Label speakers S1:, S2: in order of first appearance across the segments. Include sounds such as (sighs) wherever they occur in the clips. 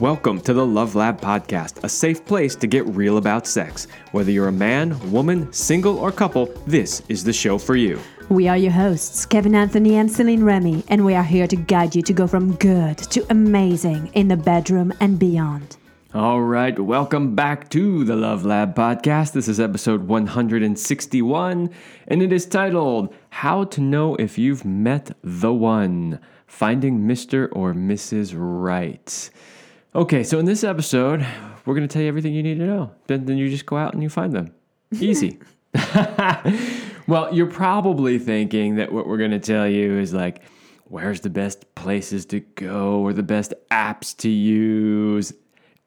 S1: Welcome to the Love Lab Podcast, a safe place to get real about sex. Whether you're a man, woman, single, or couple, this is the show for you.
S2: We are your hosts, Kevin Anthony and Celine Remy, and we are here to guide you to go from good to amazing in the bedroom and beyond.
S1: All right, welcome back to the Love Lab Podcast. This is episode 161, and it is titled How to Know If You've Met the One Finding Mr. or Mrs. Right. Okay, so in this episode, we're going to tell you everything you need to know. Then, then you just go out and you find them. (laughs) Easy. (laughs) well, you're probably thinking that what we're going to tell you is like, where's the best places to go or the best apps to use.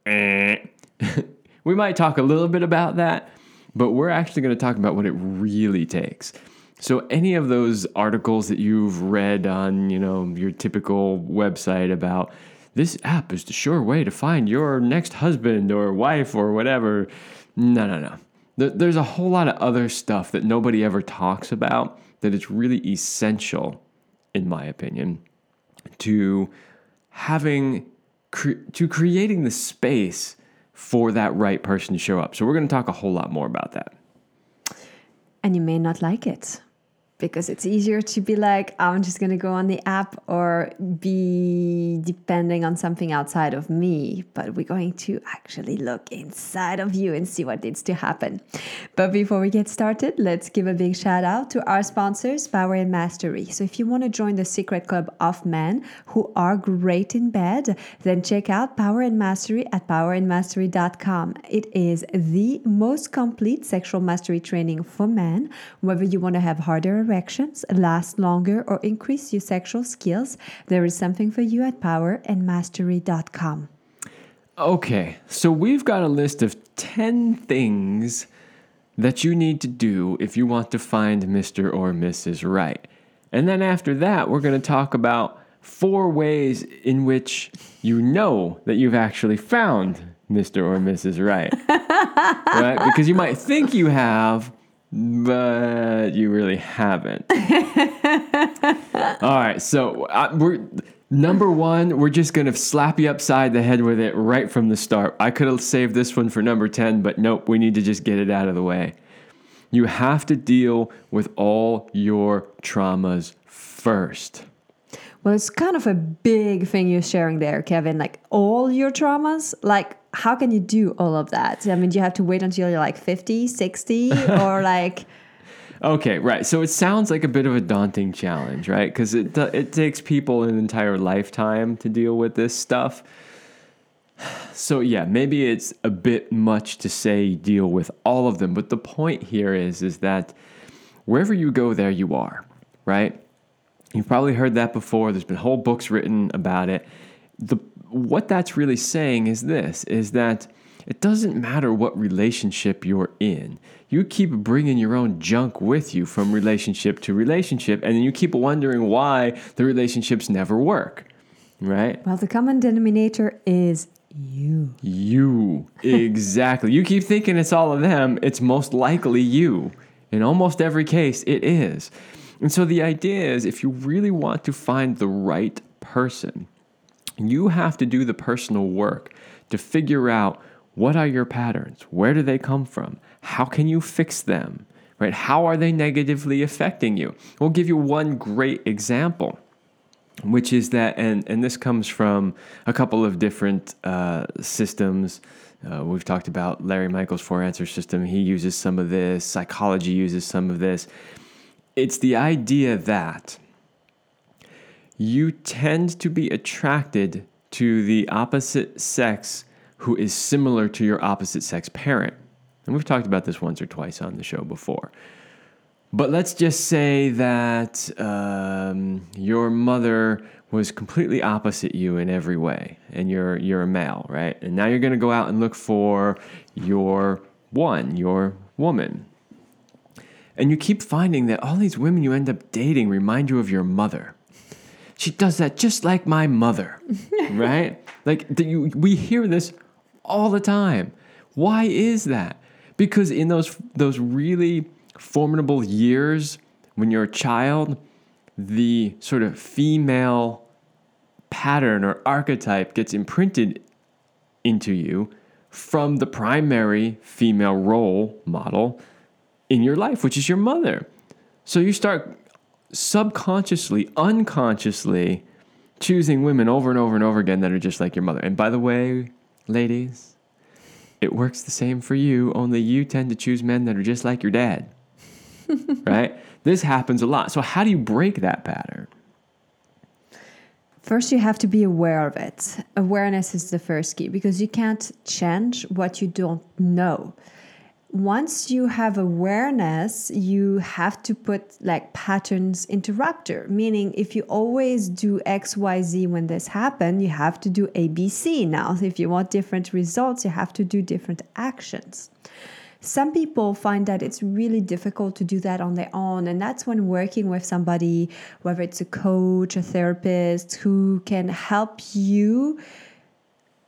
S1: Eh. (laughs) we might talk a little bit about that, but we're actually going to talk about what it really takes. So any of those articles that you've read on, you know, your typical website about this app is the sure way to find your next husband or wife or whatever. No, no, no. There's a whole lot of other stuff that nobody ever talks about that is really essential, in my opinion, to having to creating the space for that right person to show up. So we're going to talk a whole lot more about that.
S2: And you may not like it because it's easier to be like, I'm just going to go on the app or be depending on something outside of me. But we're going to actually look inside of you and see what needs to happen. But before we get started, let's give a big shout out to our sponsors, Power and Mastery. So if you want to join the secret club of men who are great in bed, then check out Power and Mastery at powerandmastery.com. It is the most complete sexual mastery training for men, whether you want to have harder erections, last longer, or increase your sexual skills, there is something for you at powerandmastery.com.
S1: Okay, so we've got a list of 10 things that you need to do if you want to find Mr. or Mrs. Right. And then after that, we're going to talk about four ways in which you know that you've actually found Mr. or Mrs. Right. (laughs) right? Because you might think you have, but you really haven't. (laughs) All right, so uh, we're number one. We're just gonna slap you upside the head with it right from the start. I could have saved this one for number ten, but nope. We need to just get it out of the way. You have to deal with all your traumas first.
S2: Well, it's kind of a big thing you're sharing there, Kevin. Like all your traumas, like how can you do all of that? I mean, do you have to wait until you're like 50, 60 or (laughs) like
S1: Okay, right. So it sounds like a bit of a daunting challenge, right? Because it it takes people an entire lifetime to deal with this stuff. (sighs) So yeah, maybe it's a bit much to say deal with all of them, but the point here is is that wherever you go, there you are, right? You've probably heard that before. There's been whole books written about it. The what that's really saying is this: is that it doesn't matter what relationship you're in. You keep bringing your own junk with you from relationship to relationship, and then you keep wondering why the relationships never work, right?
S2: Well, the common denominator is you.
S1: You. Exactly. you keep thinking it's all of them, it's most likely you. In almost every case, it is. And so the idea is if you really want to find the right person, you have to do the personal work to figure out what are your patterns? Where do they come from? How can you fix them? Right? How are they negatively affecting you? We'll give you one great example, which is that, and, and this comes from a couple of different uh, systems. Uh, we've talked about Larry Michaels' four answer system. He uses some of this, psychology uses some of this. It's the idea that you tend to be attracted to the opposite sex who is similar to your opposite sex parent. And we've talked about this once or twice on the show before. But let's just say that um, your mother was completely opposite you in every way, and you're you're a male, right? And now you're going to go out and look for your one, your woman. And you keep finding that all these women you end up dating remind you of your mother. She does that just like my mother, (laughs) right? Like you, we hear this all the time. Why is that? Because in those those really formidable years when you're a child, the sort of female pattern or archetype gets imprinted into you from the primary female role model in your life, which is your mother. So you start subconsciously, unconsciously choosing women over and over and over again that are just like your mother. And by the way, ladies, it works the same for you, only you tend to choose men that are just like your dad. (laughs) right? This happens a lot. So, how do you break that pattern?
S2: First, you have to be aware of it. Awareness is the first key because you can't change what you don't know once you have awareness, you have to put like patterns interrupter, meaning if you always do XYZ when this happens, you have to do ABC now. If you want different results, you have to do different actions. Some people find that it's really difficult to do that on their own. And that's when working with somebody, whether it's a coach, a therapist, who can help you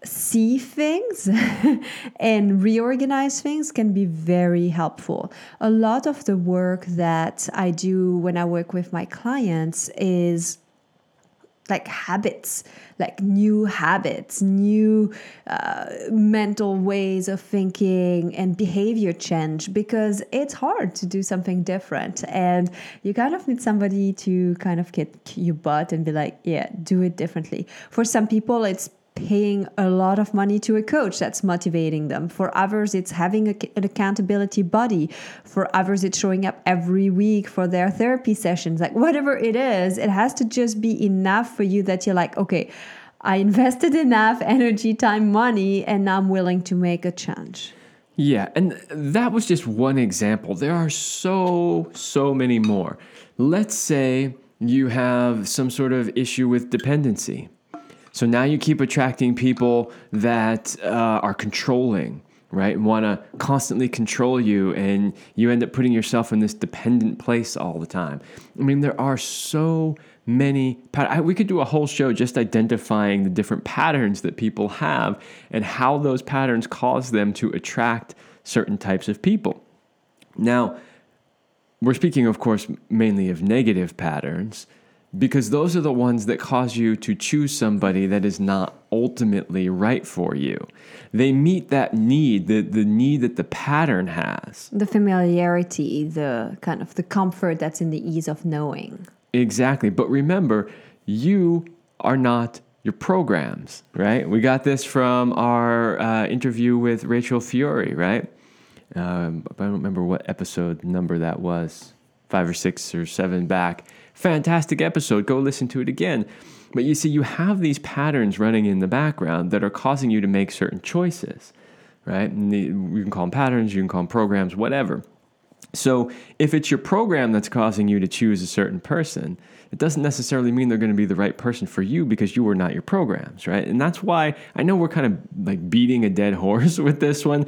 S2: see things (laughs) and reorganize things can be very helpful. A lot of the work that I do when I work with my clients is like habits, like new habits, new uh, mental ways of thinking and behavior change because it's hard to do something different. And you kind of need somebody to kind of kick your butt and be like, yeah, do it differently. For some people, it's paying a lot of money to a coach that's motivating them. For others, it's having a, an accountability buddy. For others, it's showing up every week for their therapy sessions. Like, whatever it is, it has to just be enough for you that you're like, okay, I invested enough energy, time, money, and I'm willing to make a change.
S1: Yeah, and that was just one example. There are so, so many more. Let's say you have some sort of issue with dependency so now you keep attracting people that uh, are controlling, right? Want to constantly control you, and you end up putting yourself in this dependent place all the time. I mean, there are so many patterns. we could do a whole show just identifying the different patterns that people have and how those patterns cause them to attract certain types of people now we're speaking of course mainly of negative patterns because those are the ones that cause you to choose somebody that is not ultimately right for you. They meet that need, the, the need that the pattern has.
S2: The familiarity, the kind of the comfort that's in the ease of knowing.
S1: Exactly. But remember, you are not your programs, right? We got this from our uh, interview with Rachel Fiore, right? Um, I don't remember what episode number that was, five or six or seven back fantastic episode. Go listen to it again. But you see, you have these patterns running in the background that are causing you to make certain choices, right? The, you can call them patterns, you can call them programs, whatever. So if it's your program that's causing you to choose a certain person, it doesn't necessarily mean they're going to be the right person for you because you are not your programs, right? And that's why I know we're kind of like beating a dead horse (laughs) with this one,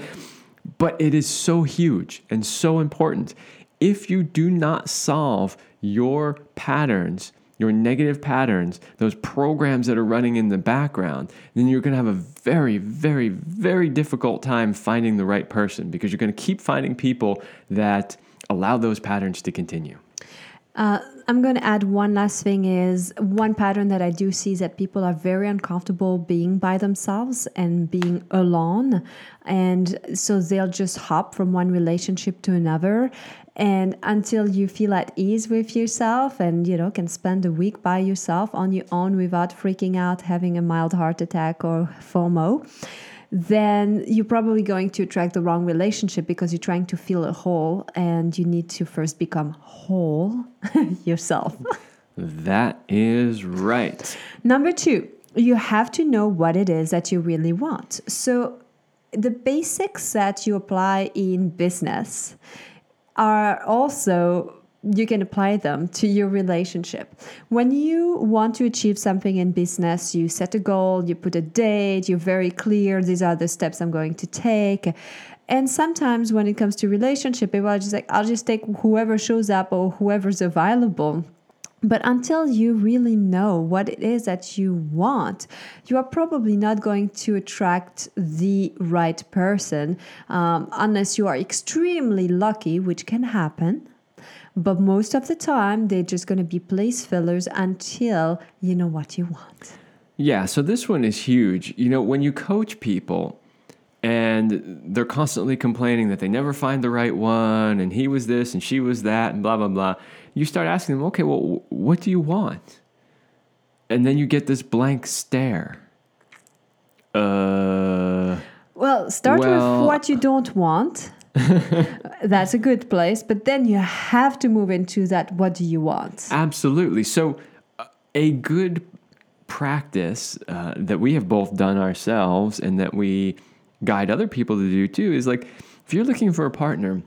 S1: but it is so huge and so important. If you do not solve your patterns, your negative patterns, those programs that are running in the background, then you're going to have a very, very, very difficult time finding the right person because you're going to keep finding people that allow those patterns to continue.
S2: Uh, I'm going to add one last thing is one pattern that I do see is that people are very uncomfortable being by themselves and being alone. And so they'll just hop from one relationship to another and until you feel at ease with yourself and you know can spend a week by yourself on your own without freaking out having a mild heart attack or fomo then you're probably going to attract the wrong relationship because you're trying to feel a whole and you need to first become whole (laughs) yourself.
S1: That is right.
S2: Number two you have to know what it is that you really want. So the basics that you apply in business are also you can apply them to your relationship. When you want to achieve something in business, you set a goal, you put a date, you're very clear, these are the steps I'm going to take. And sometimes when it comes to relationship, people are just like, I'll just take whoever shows up or whoever's available. But until you really know what it is that you want, you are probably not going to attract the right person um, unless you are extremely lucky, which can happen. But most of the time, they're just going to be place fillers until you know what you want.
S1: Yeah, so this one is huge. You know, when you coach people and they're constantly complaining that they never find the right one and he was this and she was that and blah, blah, blah, you start asking them, okay, well, what do you want? And then you get this blank stare. Uh,
S2: Well, start
S1: Well-
S2: with what you don't want. (laughs) That's a good place, but then you have to move into that what do you want?
S1: Absolutely. So, uh, a good practice uh, that we have both done ourselves and that we guide other people to do too is like if you're looking for a partner,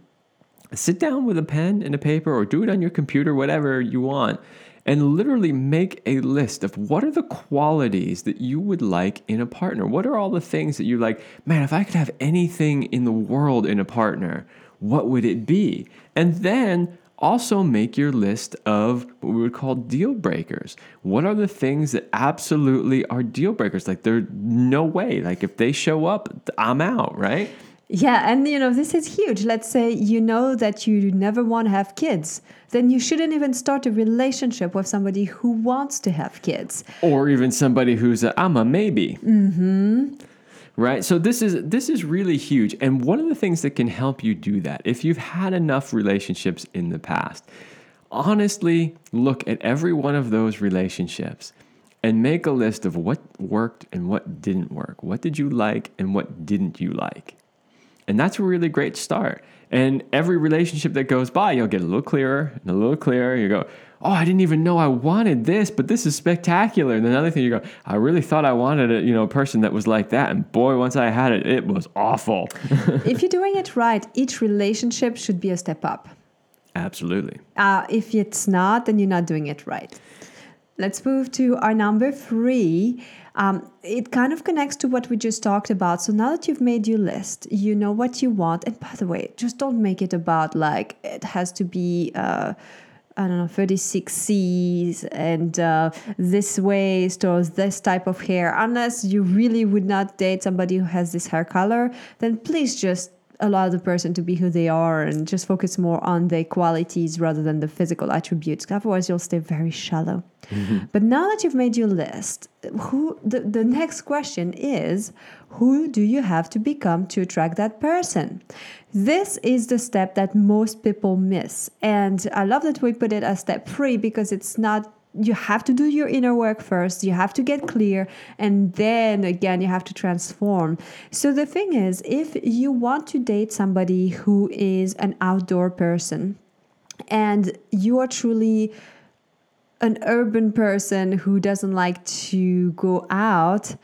S1: sit down with a pen and a paper or do it on your computer, whatever you want, and literally make a list of what are the qualities that you would like in a partner. What are all the things that you're like, man, if I could have anything in the world in a partner, what would it be? And then also make your list of what we would call deal breakers. What are the things that absolutely are deal breakers? Like, there's no way. Like, if they show up, I'm out, right?
S2: Yeah, and you know, this is huge. Let's say you know that you never want to have kids, then you shouldn't even start a relationship with somebody who wants to have kids.
S1: or even somebody who's a I'm a maybe. Mm-hmm. Right. So this is this is really huge, and one of the things that can help you do that, if you've had enough relationships in the past, honestly look at every one of those relationships and make a list of what worked and what didn't work. What did you like and what didn't you like? And that's a really great start. And every relationship that goes by, you'll get a little clearer and a little clearer. You go, oh, I didn't even know I wanted this, but this is spectacular. And then another thing, you go, I really thought I wanted a you know a person that was like that, and boy, once I had it, it was awful. (laughs)
S2: if you're doing it right, each relationship should be a step up.
S1: Absolutely.
S2: Uh, if it's not, then you're not doing it right. Let's move to our number three. Um, it kind of connects to what we just talked about. So now that you've made your list, you know what you want. And by the way, just don't make it about like it has to be. Uh, I don't know, 36 C's and uh, this waist or this type of hair. Unless you really would not date somebody who has this hair color, then please just allow the person to be who they are and just focus more on their qualities rather than the physical attributes. Otherwise, you'll stay very shallow. Mm-hmm. But now that you've made your list, who the, the next question is who do you have to become to attract that person? This is the step that most people miss. And I love that we put it as step three because it's not you have to do your inner work first you have to get clear and then again you have to transform. So the thing is if you want to date somebody who is an outdoor person and you are truly an urban person who doesn't like to go out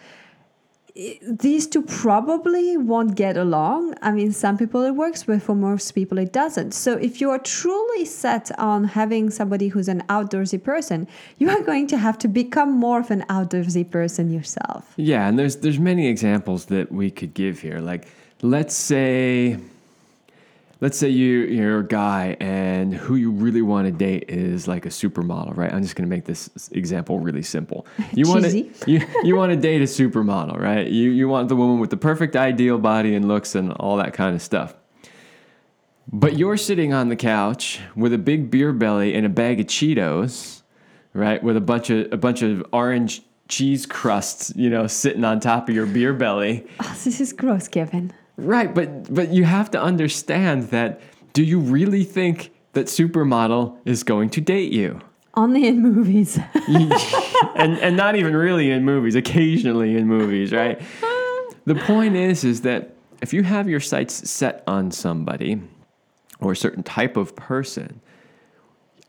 S2: these two probably won't get along. I mean, some people it works, but for most people it doesn't. So, if you are truly set on having somebody who's an outdoorsy person, you are going to have to become more of an outdoorsy person yourself.
S1: Yeah, and there's there's many examples that we could give here. Like, let's say, let's say you you're a guy and who you really want to date is like a supermodel, right? I'm just gonna make this example really simple. You (laughs) want to (laughs) you you want to date a supermodel, right? You you want the woman with the perfect ideal body and looks and all that kind of stuff. But you're sitting on the couch with a big beer belly and a bag of Cheetos, right? With a bunch of a bunch of orange cheese crusts, you know, sitting on top of your beer belly.
S2: Oh, (laughs) this is gross, Kevin.
S1: Right, but but you have to understand that do you really think that supermodel is going to date you?
S2: Only in movies. (laughs)
S1: and and not even really in movies, occasionally in movies, right? The point is is that if you have your sights set on somebody or a certain type of person,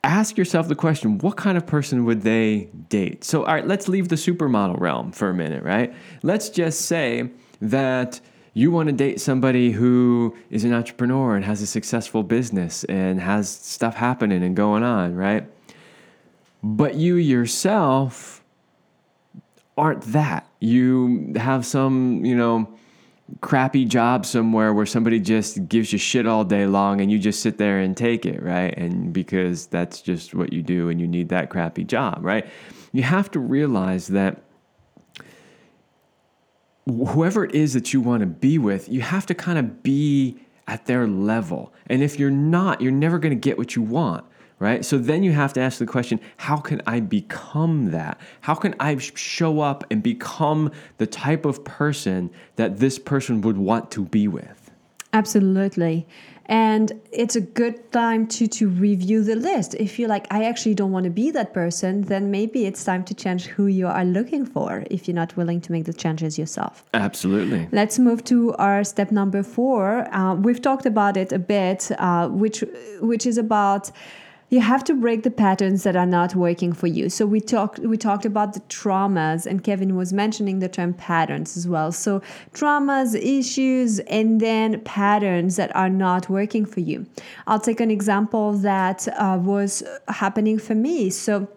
S1: ask yourself the question, what kind of person would they date? So all right, let's leave the supermodel realm for a minute, right? Let's just say that you want to date somebody who is an entrepreneur and has a successful business and has stuff happening and going on, right? But you yourself aren't that. You have some, you know, crappy job somewhere where somebody just gives you shit all day long and you just sit there and take it, right? And because that's just what you do and you need that crappy job, right? You have to realize that whoever it is that you want to be with, you have to kind of be at their level. And if you're not, you're never going to get what you want. right? So then you have to ask the question how can I become that? How can I show up and become the type of person that this person would want to be with?
S2: Absolutely. And it's a good time to, to review the list. If you're like, I actually don't want to be that person, then maybe it's time to change who you are looking for if you're not willing to make the changes yourself.
S1: Absolutely.
S2: Let's move to our step number four. Uh, we've talked about it a bit, uh, which which is about you have to break the patterns that are not working for you. So we talked we talked about the traumas and kevin was mentioning the term patterns as well. So traumas issues and then patterns that are not working for you. I'll take an example that uh, was happening for me. So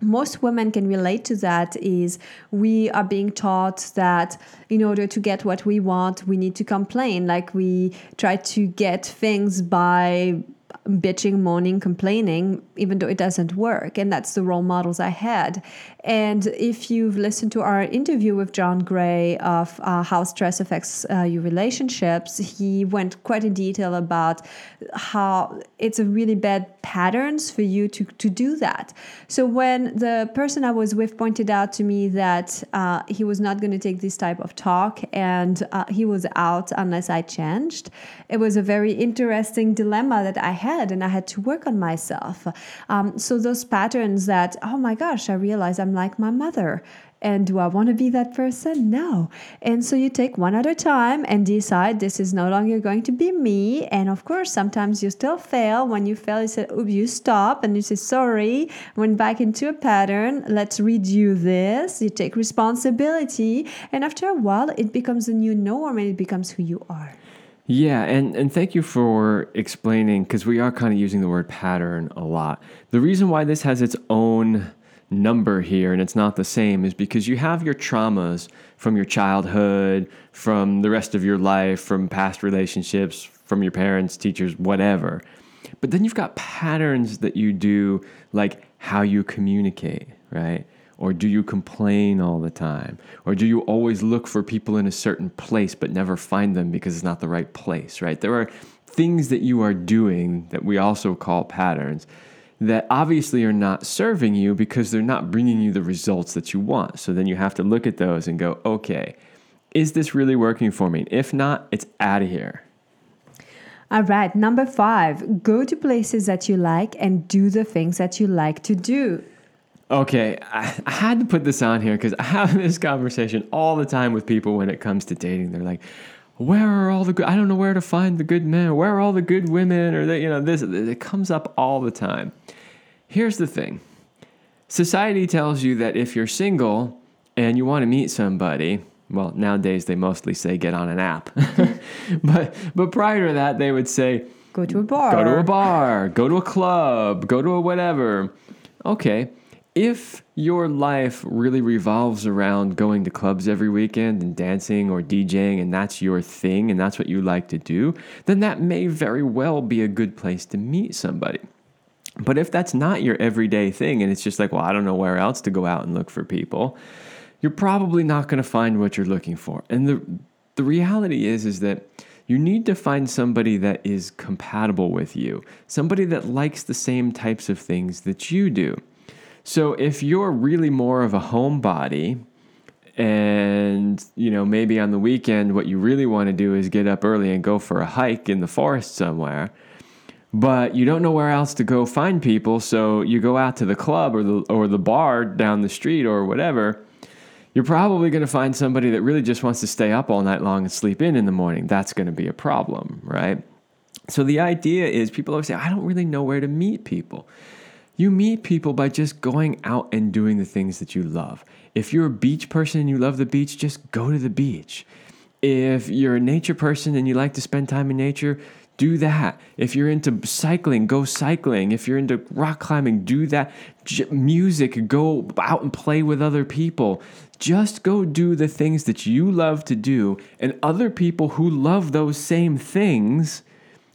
S2: most women can relate to that is we are being taught that in order to get what we want we need to complain. Like we try to get things by bitching, moaning, complaining, even though it doesn't work. And that's the role models I had. And if you've listened to our interview with John Gray of uh, How Stress Affects uh, Your Relationships, he went quite in detail about how it's a really bad patterns for you to, to do that. So when the person I was with pointed out to me that uh, he was not going to take this type of talk and uh, he was out unless I changed, it was a very interesting dilemma that I had and I had to work on myself. Um, so those patterns that, oh my gosh, I realize I'm like my mother. And do I want to be that person? No. And so you take one at a time and decide this is no longer going to be me. And of course, sometimes you still fail. When you fail, you say, oh, you stop and you say, sorry, went back into a pattern. Let's redo this. You take responsibility. And after a while, it becomes a new norm and it becomes who you are.
S1: Yeah, and, and thank you for explaining because we are kind of using the word pattern a lot. The reason why this has its own number here and it's not the same is because you have your traumas from your childhood, from the rest of your life, from past relationships, from your parents, teachers, whatever. But then you've got patterns that you do, like how you communicate, right? Or do you complain all the time? Or do you always look for people in a certain place but never find them because it's not the right place, right? There are things that you are doing that we also call patterns that obviously are not serving you because they're not bringing you the results that you want. So then you have to look at those and go, okay, is this really working for me? If not, it's out of here.
S2: All right, number five, go to places that you like and do the things that you like to do.
S1: Okay, I, I had to put this on here because I have this conversation all the time with people when it comes to dating. They're like, where are all the good i don't know where to find the good men. Where are all the good women? Or that you know this it comes up all the time. Here's the thing. Society tells you that if you're single and you want to meet somebody well nowadays they mostly say get on an app. Mm-hmm. (laughs) But but prior to that they would say
S2: go to a bar.
S1: Go to a bar go to a club go to a whatever. Okay if your life really revolves around going to clubs every weekend and dancing or DJing, and that's your thing and that's what you like to do, then that may very well be a good place to meet somebody. But if that's not your everyday thing and it's just like, well, I don't know where else to go out and look for people, you're probably not going to find what you're looking for. And the the reality is is that you need to find somebody that is compatible with you, somebody that likes the same types of things that you do. So if you're really more of a homebody, and you know maybe on the weekend what you really want to do is get up early and go for a hike in the forest somewhere but you don't know where else to go find people so you go out to the club or the or the bar down the street or whatever you're probably going to find somebody that really just wants to stay up all night long and sleep in in the morning. That's going to be a problem right? So the idea is people always say i don't really know where to meet people you meet people by just going out and doing the things that you love. If you're a beach person and you love the beach, just go to the beach. If you're a nature person and you like to spend time in nature, do that. If you're into cycling, go cycling. If you're into rock climbing, do that. J- music, go out and play with other people. Just go do the things that you love to do, and other people who love those same things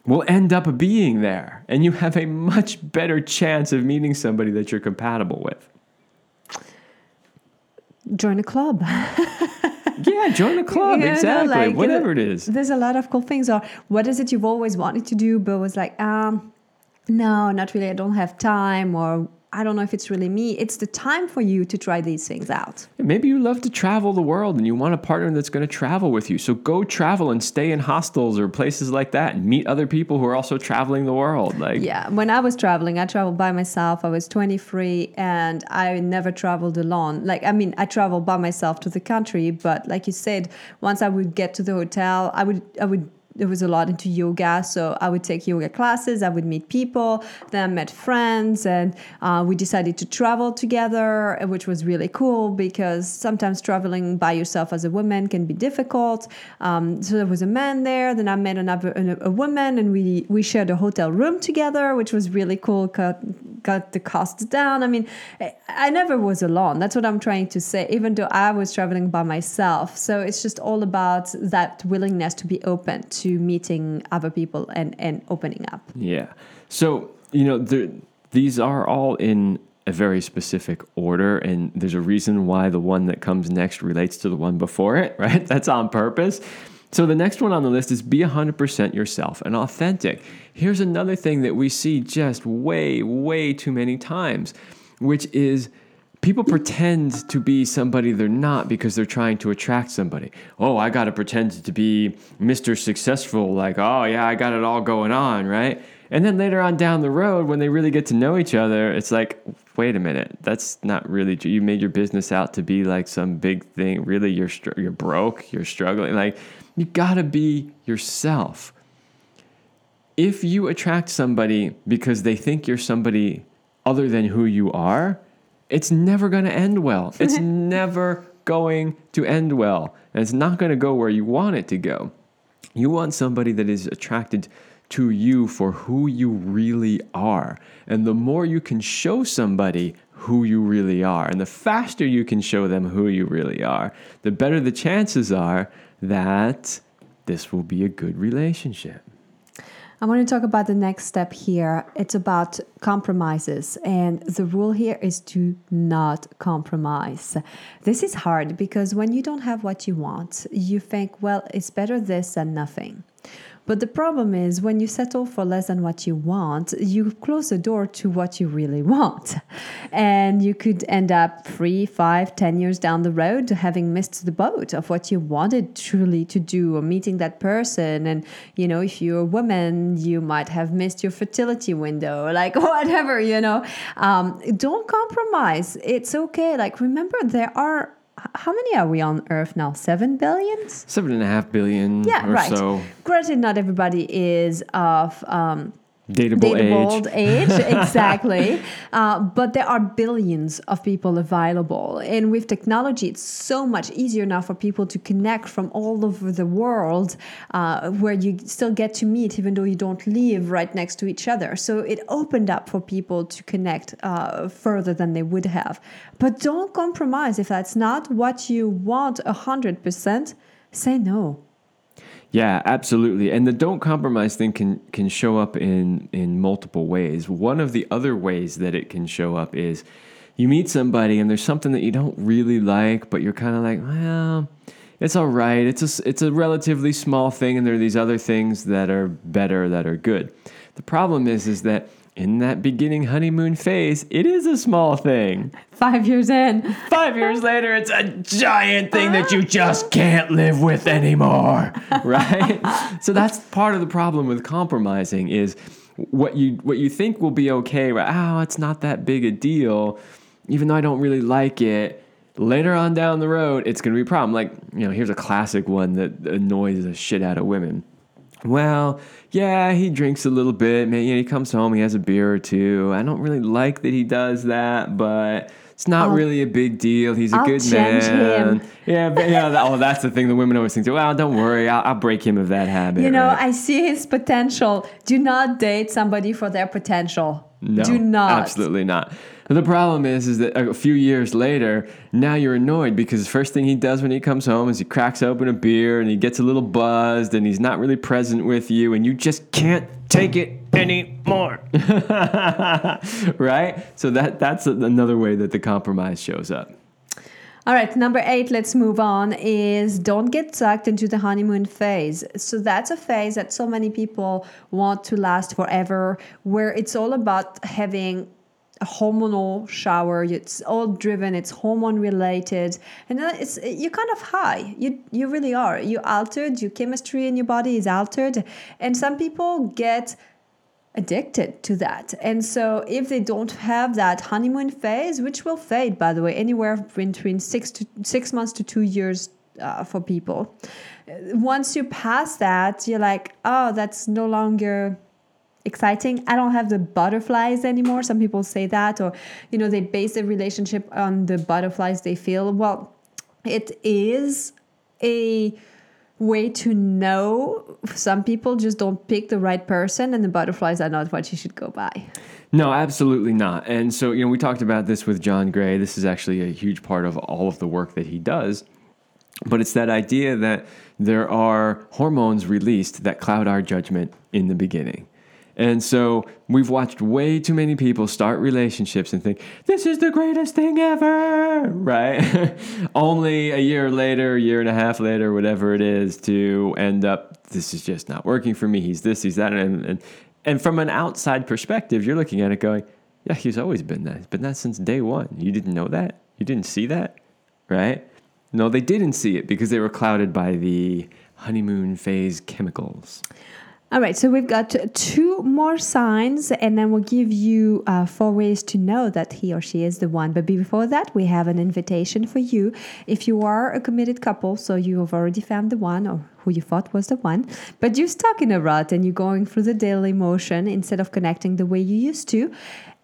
S1: will end up being there. And you have a much better chance of meeting somebody that you're compatible with.
S2: Join a club. (laughs)
S1: yeah, join a club. You exactly. Know, like, Whatever it is.
S2: There's a lot of cool things. Or what is it you've always wanted to do, but was like, um, no, not really. I don't have time, or I don't know if it's really me. It's the time for you to try these things out.
S1: Maybe you love to travel the world and you want a partner that's going to travel with you. So go travel and stay in hostels or places like that and meet other people who are also traveling the world. Like
S2: Yeah, when I was traveling, I traveled by myself. I was 23 and I never traveled alone. Like, I mean, I traveled by myself to the country, but like you said, once I would get to the hotel, I would, I would there was a lot into yoga. So I would take yoga classes, I would meet people, then I met friends, and uh, we decided to travel together, which was really cool because sometimes traveling by yourself as a woman can be difficult. Um, so there was a man there, then I met another a, woman, and we we shared a hotel room together, which was really cool. Got got the costs down. I mean, I never was alone. That's what I'm trying to say. Even though I was traveling by myself, so it's just all about that willingness to be open to to meeting other people and, and opening up.
S1: Yeah. So, you know, there, these are all in a very specific order, and there's a reason why the one that comes next relates to the one before it, (laughs) right? That's on purpose. So, the next one on the list is be 100% yourself and authentic. Here's another thing that we see just way, way too many times, which is people pretend to be somebody they're not because they're trying to attract somebody. Oh, I got to pretend to be Mr. Successful, like, oh, yeah, I got it all going on, right? And then later on down the road, when they really get to know each other, it's like, wait a minute, that's not really true. You made your business out to be like some big thing. Really, you're str- you're broke, you're struggling. Like, you gotta be yourself. If you attract somebody because they think you're somebody other than who you are, it's never going to end well. It's (laughs) never going to end well. And it's not going to go where you want it to go. You want somebody that is attracted to you for who you really are. And the more you can show somebody who you really are, and the faster you can show them who you really are, the better the chances are that this will be a good relationship.
S2: I want to talk about the next step here. It's about compromises. And the rule here is to not compromise. This is hard because when you don't have what you want, you think, well, it's better this than nothing. But the problem is when you settle for less than what you want, you close the door to what you really want. (laughs) And you could end up three, five, ten years down the road having missed the boat of what you wanted truly to do or meeting that person. And, you know, if you're a woman, you might have missed your fertility window, (laughs) like whatever, you know. Um, don't compromise. It's okay. Like, remember, there are how many are we on Earth now? Seven billions?
S1: Seven and a half billion yeah, right. so.
S2: Granted, not everybody is of um,
S1: dateable,
S2: dateable age. age (laughs) exactly. Uh, but there are billions of people available. And with technology, it's so much easier now for people to connect from all over the world uh, where you still get to meet, even though you don't live right next to each other. So it opened up for people to connect uh, further than they would have. But don't compromise. If that's not what you want 100%, say no.
S1: Yeah, absolutely. And the don't compromise thing can can show up in in multiple ways. One of the other ways that it can show up is you meet somebody and there's something that you don't really like, but you're kind of like, well, it's all right. It's a it's a relatively small thing, and there are these other things that are better that are good. The problem is is that in that beginning honeymoon phase, it is a small thing.
S2: Five years in.
S1: Five years later, it's a giant thing that you just ah. can't live with anymore, (laughs) right? so that's part of the problem with compromising is what you what you think will be okay. Right? Oh, it's not that big a deal, even though I don't really like it. Later on down the road, it's going to be a problem. Like you know, here's a classic one that annoys the shit out of women well, yeah, he drinks a little bit. Maybe he comes home, he has a beer or two. I don't really like that he does that, but it's not I'll, really a big deal. He's a
S2: I'll
S1: good man.
S2: Him.
S1: Yeah, but yeah. That, oh, that's the thing. The women always think, well, don't worry, I'll, I'll break him of that habit.
S2: You know,
S1: right?
S2: I see his potential. Do not date somebody for their potential.
S1: No,
S2: Do not.
S1: Absolutely not. The problem is, is that a few years later, now you're annoyed because the first thing he does when he comes home is he cracks open a beer and he gets a little buzzed and he's not really present with you and you just can't take it anymore. (laughs) right? So that that's another way that the compromise shows up.
S2: All right, number eight, let's move on, is don't get sucked into the honeymoon phase. So that's a phase that so many people want to last forever, where it's all about having a hormonal shower. It's all driven. It's hormone related, and it's you're kind of high. You you really are. You altered. Your chemistry in your body is altered, and some people get addicted to that. And so if they don't have that honeymoon phase, which will fade by the way, anywhere between six to six months to two years uh, for people. Once you pass that, you're like, oh, that's no longer exciting. I don't have the butterflies anymore. Some people say that, or you know, they base their relationship on the butterflies they feel. Well, it is a way to know some people just don't pick the right person and the butterflies are not what you should go by
S1: no absolutely not and so you know we talked about this with john gray this is actually a huge part of all of the work that he does but it's that idea that there are hormones released that cloud our judgment in the beginning and so we've watched way too many people start relationships and think, this is the greatest thing ever, right? (laughs) Only a year later, a year and a half later, whatever it is, to end up, this is just not working for me. He's this, he's that. And, and, and from an outside perspective, you're looking at it going, yeah, he's always been that. He's been that since day one. You didn't know that? You didn't see that? Right? No, they didn't see it because they were clouded by the honeymoon phase chemicals.
S2: All right, so we've got two more signs, and then we'll give you uh, four ways to know that he or she is the one. But before that, we have an invitation for you. If you are a committed couple, so you have already found the one or who you thought was the one, but you're stuck in a rut and you're going through the daily motion instead of connecting the way you used to,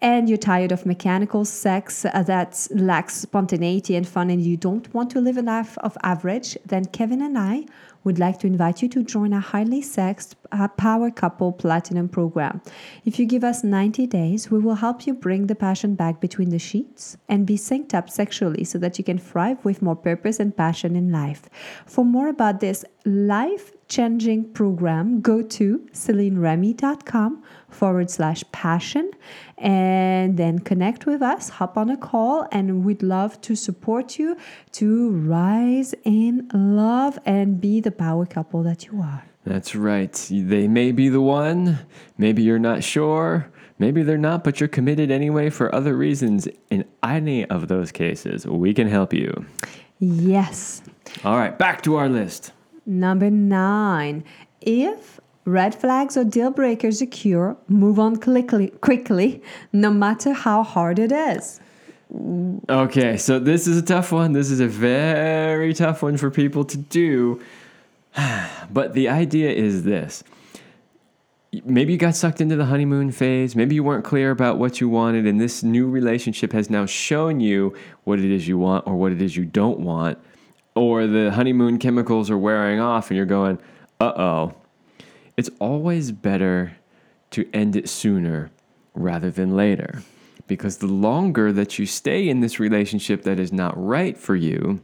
S2: and you're tired of mechanical sex uh, that lacks spontaneity and fun, and you don't want to live a life of average, then Kevin and I would like to invite you to join our highly sexed uh, Power Couple Platinum program. If you give us 90 days, we will help you bring the passion back between the sheets and be synced up sexually so that you can thrive with more purpose and passion in life. For more about this life changing program, go to celineremy.com forward slash passion and then connect with us, hop on a call, and we'd love to support you to rise in love and be the power couple that you are.
S1: That's right. They may be the one, maybe you're not sure. Maybe they're not, but you're committed anyway for other reasons. In any of those cases, we can help you.
S2: Yes.
S1: All right, back to our list.
S2: Number nine. If red flags or deal breakers occur, move on quickly, quickly, no matter how hard it is.
S1: Okay, so this is a tough one. This is a very tough one for people to do. (sighs) But the idea is this maybe you got sucked into the honeymoon phase. Maybe you weren't clear about what you wanted, and this new relationship has now shown you what it is you want or what it is you don't want. Or the honeymoon chemicals are wearing off, and you're going, uh oh. It's always better to end it sooner rather than later. Because the longer that you stay in this relationship that is not right for you,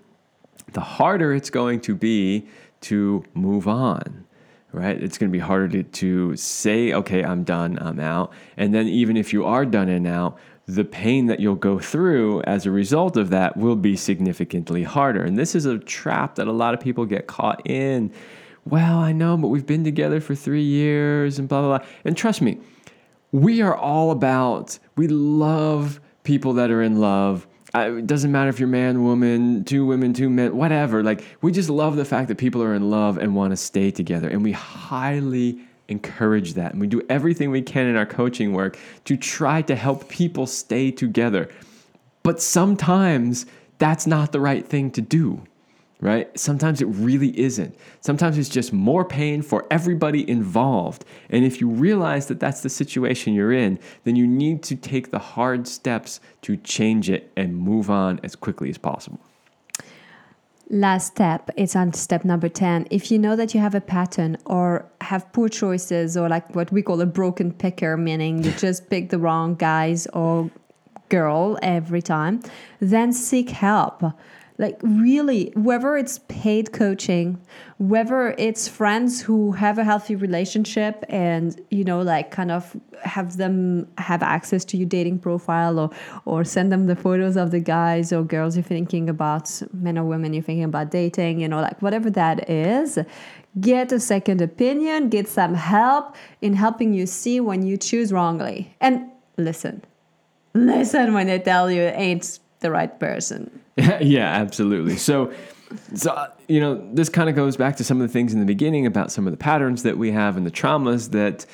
S1: the harder it's going to be to move on, right? It's going to be harder to, to say, okay, I'm done, I'm out. And then even if you are done and out, the pain that you'll go through as a result of that will be significantly harder. And this is a trap that a lot of people get caught in. Well, I know, but we've been together for three years and blah, blah, blah. And trust me, we are all about, we love people that are in love it doesn't matter if you're man, woman, two women, two men, whatever. Like, we just love the fact that people are in love and want to stay together. And we highly encourage that. And we do everything we can in our coaching work to try to help people stay together. But sometimes that's not the right thing to do right? Sometimes it really isn't. Sometimes it's just more pain for everybody involved. And if you realize that that's the situation you're in, then you need to take the hard steps to change it and move on as quickly as possible.
S2: Last step, it's on step number 10. If you know that you have a pattern or have poor choices or like what we call a broken picker, meaning you (laughs) just pick the wrong guys or girl every time, then seek help like really whether it's paid coaching whether it's friends who have a healthy relationship and you know like kind of have them have access to your dating profile or or send them the photos of the guys or girls you're thinking about men or women you're thinking about dating you know like whatever that is get a second opinion get some help in helping you see when you choose wrongly. And listen listen when they tell you it ain't the right person (laughs)
S1: yeah, absolutely. So, so uh, you know, this kind of goes back to some of the things in the beginning about some of the patterns that we have and the traumas that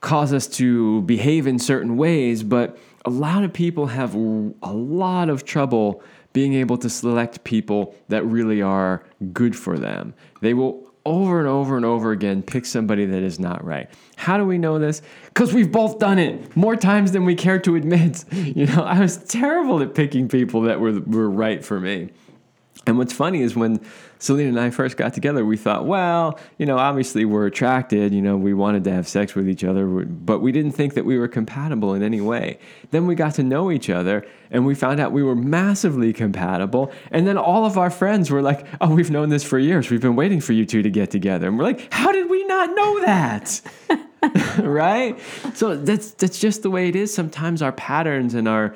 S1: cause us to behave in certain ways. But a lot of people have a lot of trouble being able to select people that really are good for them. They will over and over and over again pick somebody that is not right. How do we know this? Because we've both done it more times than we care to admit. (laughs) You know, I was terrible at picking people that were, were right for me. And what's funny is when Céline and I first got together, we thought, well, you know, obviously we're attracted, you know, we wanted to have sex with each other, but we didn't think that we were compatible in any way. Then we got to know each other and we found out we were massively compatible. And then all of our friends were like, oh, we've known this for years. We've been waiting for you two to get together. And we're like, how did we not know that? (laughs) right? So that's that's just the way it is. Sometimes our patterns and our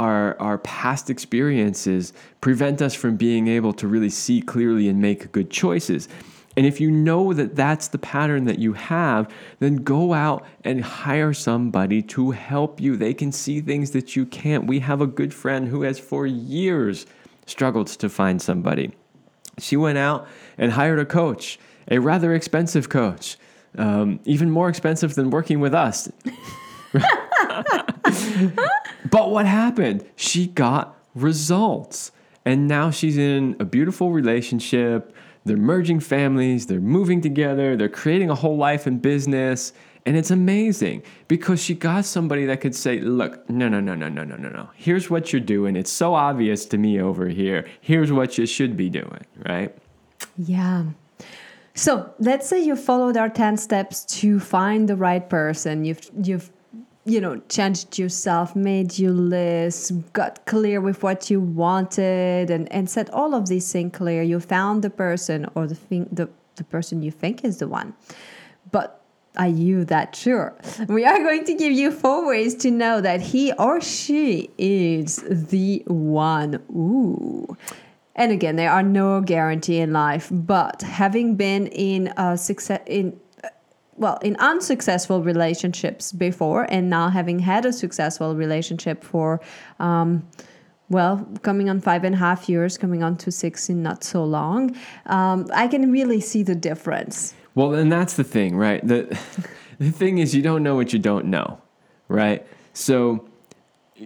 S1: our, our past experiences prevent us from being able to really see clearly and make good choices. And if you know that that's the pattern that you have, then go out and hire somebody to help you. They can see things that you can't. We have a good friend who has for years struggled to find somebody. She went out and hired a coach, a rather expensive coach, um, even more expensive than working with us. (laughs) (laughs) but what happened? She got results. And now she's in a beautiful relationship. They're merging families, they're moving together, they're creating a whole life and business. And it's amazing because she got somebody that could say, Look, no, no, no, no, no, no, no, no. Here's what you're doing. It's so obvious to me over here. Here's what you should be doing, right?
S2: Yeah. So let's say you followed our 10 steps to find the right person. You've, you've you know, changed yourself, made your list, got clear with what you wanted, and, and set all of these things clear. You found the person or the thing, the, the person you think is the one. But are you that sure? We are going to give you four ways to know that he or she is the one. Ooh. And again, there are no guarantee in life, but having been in a success in well in unsuccessful relationships before and now having had a successful relationship for um, well coming on five and a half years coming on to six in not so long um, i can really see the difference.
S1: Well and that's the thing right? The, (laughs) the thing is you don't know what you don't know right? So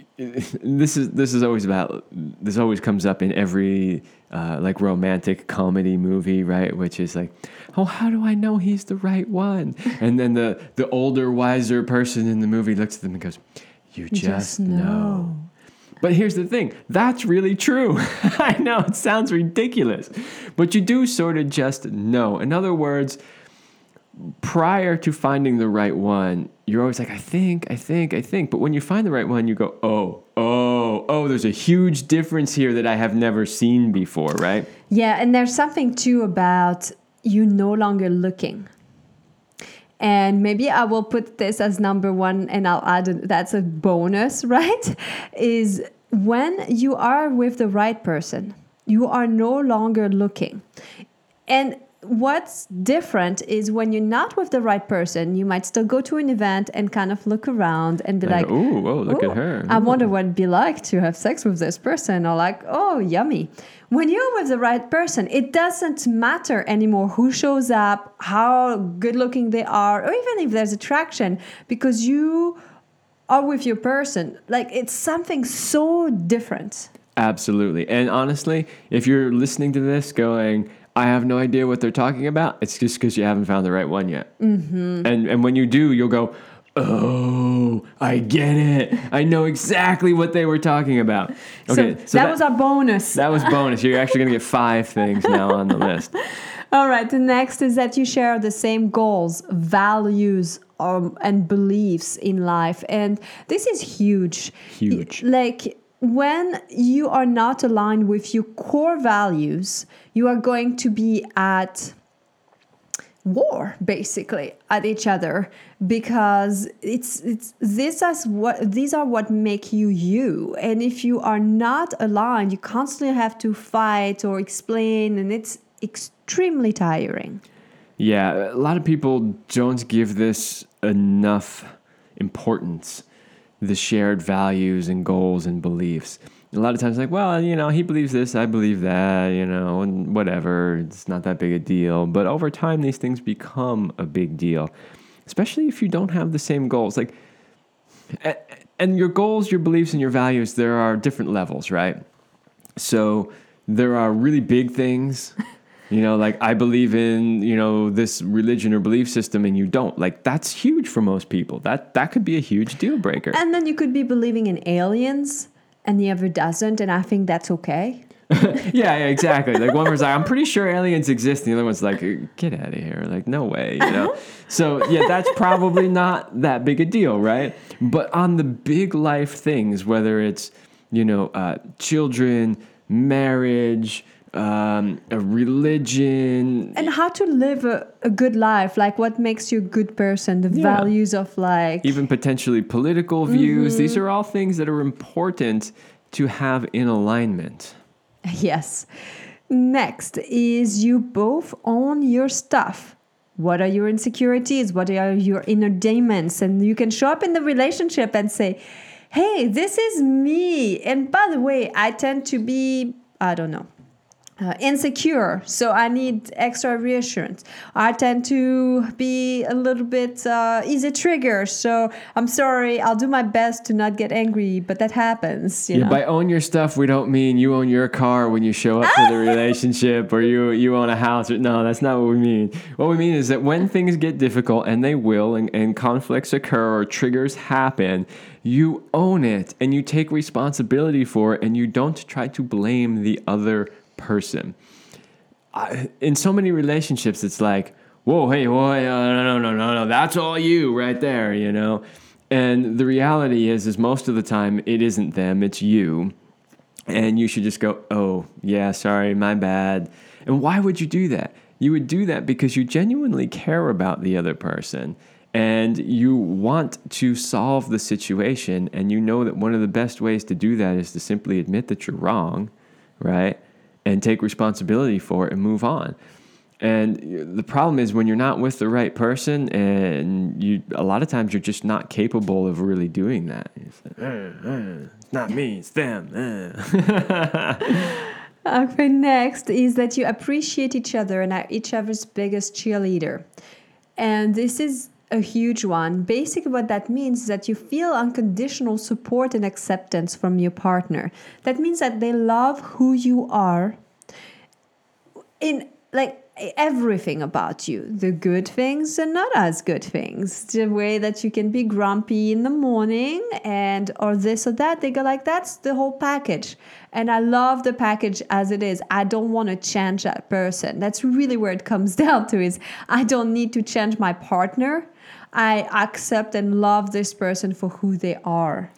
S1: (laughs) this is this is always about this always comes up in every uh, like romantic comedy movie, right? Which is like, oh, how do I know he's the right one? And then the the older, wiser person in the movie looks at them and goes, "You just, just know. know." But here's the thing that's really true. (laughs) I know it sounds ridiculous, but you do sort of just know. In other words, prior to finding the right one, you're always like, I think, I think, I think. But when you find the right one, you go, oh, oh, oh, there's a huge difference here that I have never seen before, right?
S2: Yeah, and there's something too about you no longer looking. And maybe I will put this as number one and I'll add that's a bonus, (laughs) right? Is when you are with the right person, you are no longer looking. And what's different is when you're not with the right person, you might still go to an event and kind of look around and be like,
S1: "Oh, oh, look at her!
S2: I wonder what it'd be like to have sex with this person." Or like, "Oh, yummy." When you're with the right person, it doesn't matter anymore who shows up, how good looking they are, or even if there's attraction, because you are with your person. Like it's something so different.
S1: Absolutely. And honestly, if you're listening to this going, I have no idea what they're talking about. It's just because you haven't found the right one yet. Mm-hmm. And and when you do, you'll go, oh, I get it. I know exactly what they were talking about.
S2: Okay, so, so that, that was our bonus.
S1: That was bonus. You're actually going to get five things now on the list. (laughs)
S2: All right. The next is that you share the same goals, values, um, and beliefs in life, and this is huge.
S1: Huge.
S2: Like when you are not aligned with your core values, you are going to be at war basically at each other because it's it's this is what these are what make you you. And if you are not aligned you constantly have to fight or explain and it's extremely tiring.
S1: Yeah, a lot of people don't give this enough importance, the shared values and goals and beliefs. A lot of times, like, well, you know, he believes this, I believe that, you know, and whatever, it's not that big a deal. But over time, these things become a big deal, especially if you don't have the same goals. Like, and your goals, your beliefs, and your values, there are different levels, right? So there are really big things, you know, like I believe in, you know, this religion or belief system and you don't. Like that's huge for most people. That that could be a huge deal breaker.
S2: and then you could be believing in aliens and the other doesn't and i think that's okay (laughs)
S1: yeah, yeah, exactly. Like one was like, I'm pretty sure aliens exist. And the other one's like, get out of here. Like, no way, you know? (laughs) so, yeah, that's probably not that big a deal, right? But on the big life things, whether it's, you know, uh, children, marriage, um, a religion,
S2: and how to live a, a good life like what makes you a good person the values of like
S1: even potentially political views, these are all things that are important to have in alignment. (laughs)
S2: Yes. Next is you both own your stuff. What are your insecurities? What are your inner demons? And you can show up in the relationship and say, hey, this is me. And by the way, I tend to be, I don't know, uh, insecure, so I need extra reassurance. I tend to be a little bit uh, easy trigger, so I'm sorry. I'll do my best to not get angry, but that happens. You
S1: Yeah,
S2: know?
S1: by own your stuff, we don't mean you own your car when you show up to the (laughs) relationship or you you own a house. Or, no, that's not what we mean. What we mean is that when things get difficult, and they will, and, and conflicts occur or triggers happen, you own it and you take responsibility for it, and you don't try to blame the other person. I, in so many relationships, it's like, whoa, hey, whoa, uh, no, no, no, no, no, that's all you right there, you know. And the reality is, is most of the time it isn't them, it's you, and you should just go, oh, yeah, sorry, my bad. And why would you do that? You would do that because you genuinely care about the other person and you want to solve the situation, and you know that one of the best ways to do that is to simply admit that you're wrong, right? And take responsibility for it and move on. And the problem is when you're not with the right person, and you a lot of times you're just not capable of really doing that. It's, like, "Uh, uh, not me, it's them. uh." (laughs)
S2: Okay, next is that you appreciate each other and are each other's biggest cheerleader. And this is a huge one. Basically, what that means is that you feel unconditional support and acceptance from your partner. That means that they love who you are in like everything about you. The good things and not as good things. The way that you can be grumpy in the morning and or this or that. They go like that's the whole package. And i love the package as it is. I don't want to change that person. That's really where it comes (laughs) down to is i don't need to change my partner i accept and love this person for who they are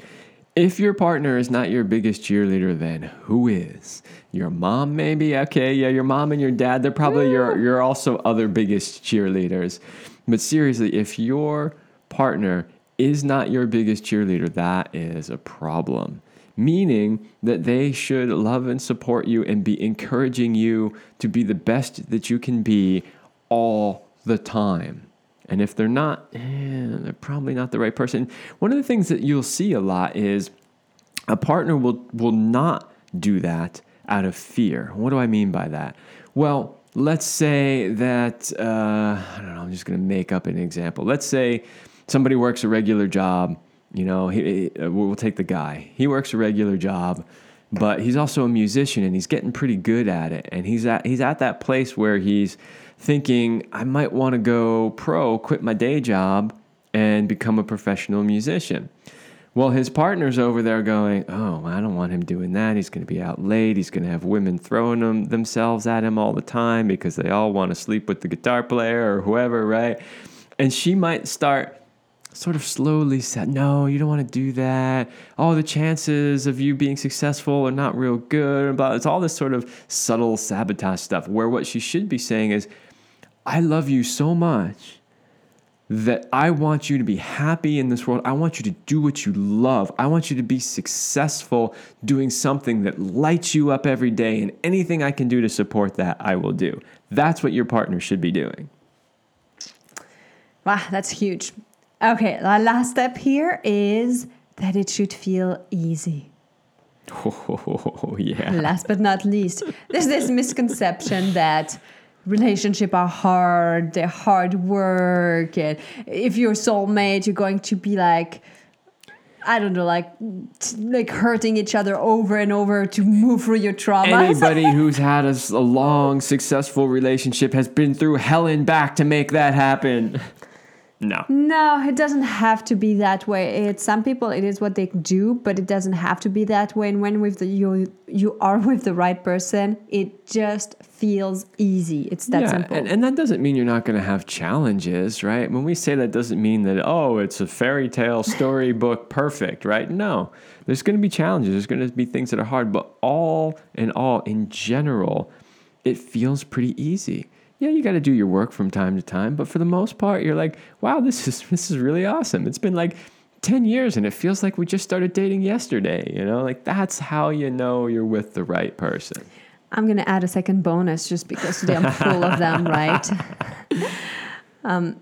S1: If your partner is not your biggest cheerleader, then who is? Your mom, maybe? Okay, yeah, your mom and your dad, they're probably your, your also other biggest cheerleaders. But seriously, if your partner is not your biggest cheerleader, that is a problem. Meaning that they should love and support you and be encouraging you to be the best that you can be all the time. And if they're not, eh, they're probably not the right person. One of the things that you'll see a lot is a partner will will not do that out of fear. What do I mean by that? Well, let's say that uh, I don't know. I'm just going to make up an example. Let's say somebody works a regular job. You know, he, uh, we'll take the guy. He works a regular job, but he's also a musician and he's getting pretty good at it. And he's at he's at that place where he's thinking, I might want to go pro, quit my day job, and become a professional musician. Well, his partner's over there going, Oh, I don't want him doing that. He's going to be out late. He's going to have women throwing them, themselves at him all the time because they all want to sleep with the guitar player or whoever, right? And she might start sort of slowly said, No, you don't want to do that. Oh, the chances of you being successful are not real good. It's all this sort of subtle sabotage stuff where what she should be saying is, I love you so much that I want you to be happy in this world. I want you to do what you love. I want you to be successful doing something that lights you up every day. And anything I can do to support that, I will do. That's what your partner should be doing.
S2: Wow, that's huge. Okay, the last step here is that it should feel easy. (laughs)
S1: Oh, yeah.
S2: Last but not least, there's this misconception that relationship are hard, they're hard work, and if you're soulmate, you're going to be like I don't know, like like hurting each other over and over to move through your trauma. (laughs)
S1: Anybody who's had a, a long, successful relationship has been through hell and back to make that happen. No.
S2: No, it doesn't have to be that way. It's some people it is what they do, but it doesn't have to be that way. And when with the, you you are with the right person, it just feels easy. It's that
S1: yeah,
S2: simple.
S1: And, and that doesn't mean you're not going to have challenges, right? When we say that doesn't mean that oh, it's a fairy tale (laughs) storybook perfect, right? No. There's going to be challenges. There's going to be things that are hard, but all in all in general, it feels pretty easy yeah, you got to do your work from time to time, but for the most part, you're like, wow, this is (laughs) this is really awesome. It's been like 10 years and it feels like we just started dating yesterday, you know? Like that's how you know you're with the right person.
S2: I'm going to add a second bonus just because today I'm full of them, (laughs) right? Um,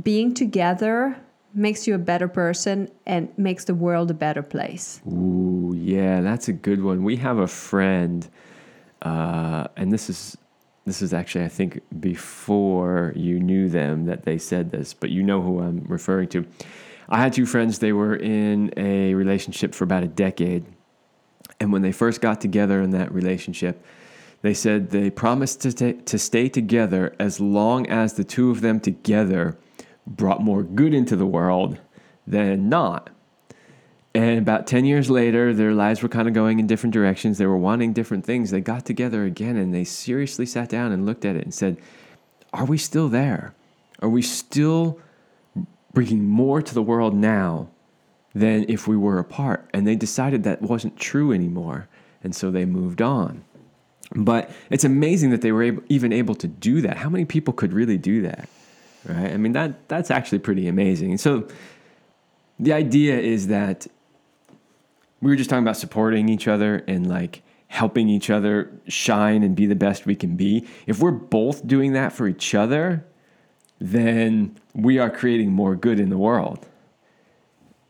S2: being together makes you a better person and makes the world a better place.
S1: Ooh, yeah, that's a good one. We have a friend, uh, and this is this is actually, I think, before you knew them that they said this, but you know who I'm referring to. I had two friends, they were in a relationship for about a decade. And when they first got together in that relationship, they said they promised to, t- to stay together as long as the two of them together brought more good into the world than not. And about 10 years later, their lives were kind of going in different directions. They were wanting different things. They got together again and they seriously sat down and looked at it and said, Are we still there? Are we still bringing more to the world now than if we were apart? And they decided that wasn't true anymore. And so they moved on. But it's amazing that they were able, even able to do that. How many people could really do that? Right? I mean, that, that's actually pretty amazing. So the idea is that we were just talking about supporting each other and like helping each other shine and be the best we can be. If we're both doing that for each other, then we are creating more good in the world.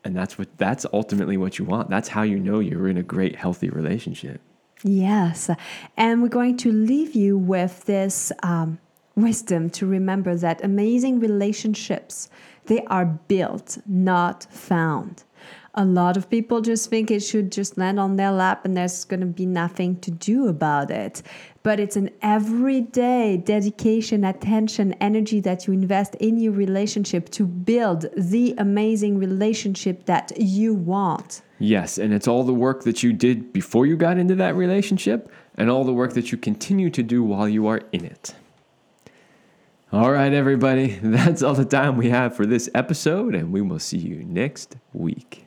S1: And that's what that's ultimately what you want. That's how you know you're in a great healthy relationship.
S2: Yes. And we're going to leave you with this um, wisdom to remember that amazing relationships, they are built, not found a lot of people just think it should just land on their lap and there's going to be nothing to do about it. But it's an everyday dedication, attention, energy that you invest in your relationship to build the amazing relationship that you want.
S1: Yes, and it's all the work that you did before you got into that relationship and all the work that you continue to do while you are in it. All right, everybody, (laughs) that's all the time we have for this episode, and we will see you next week.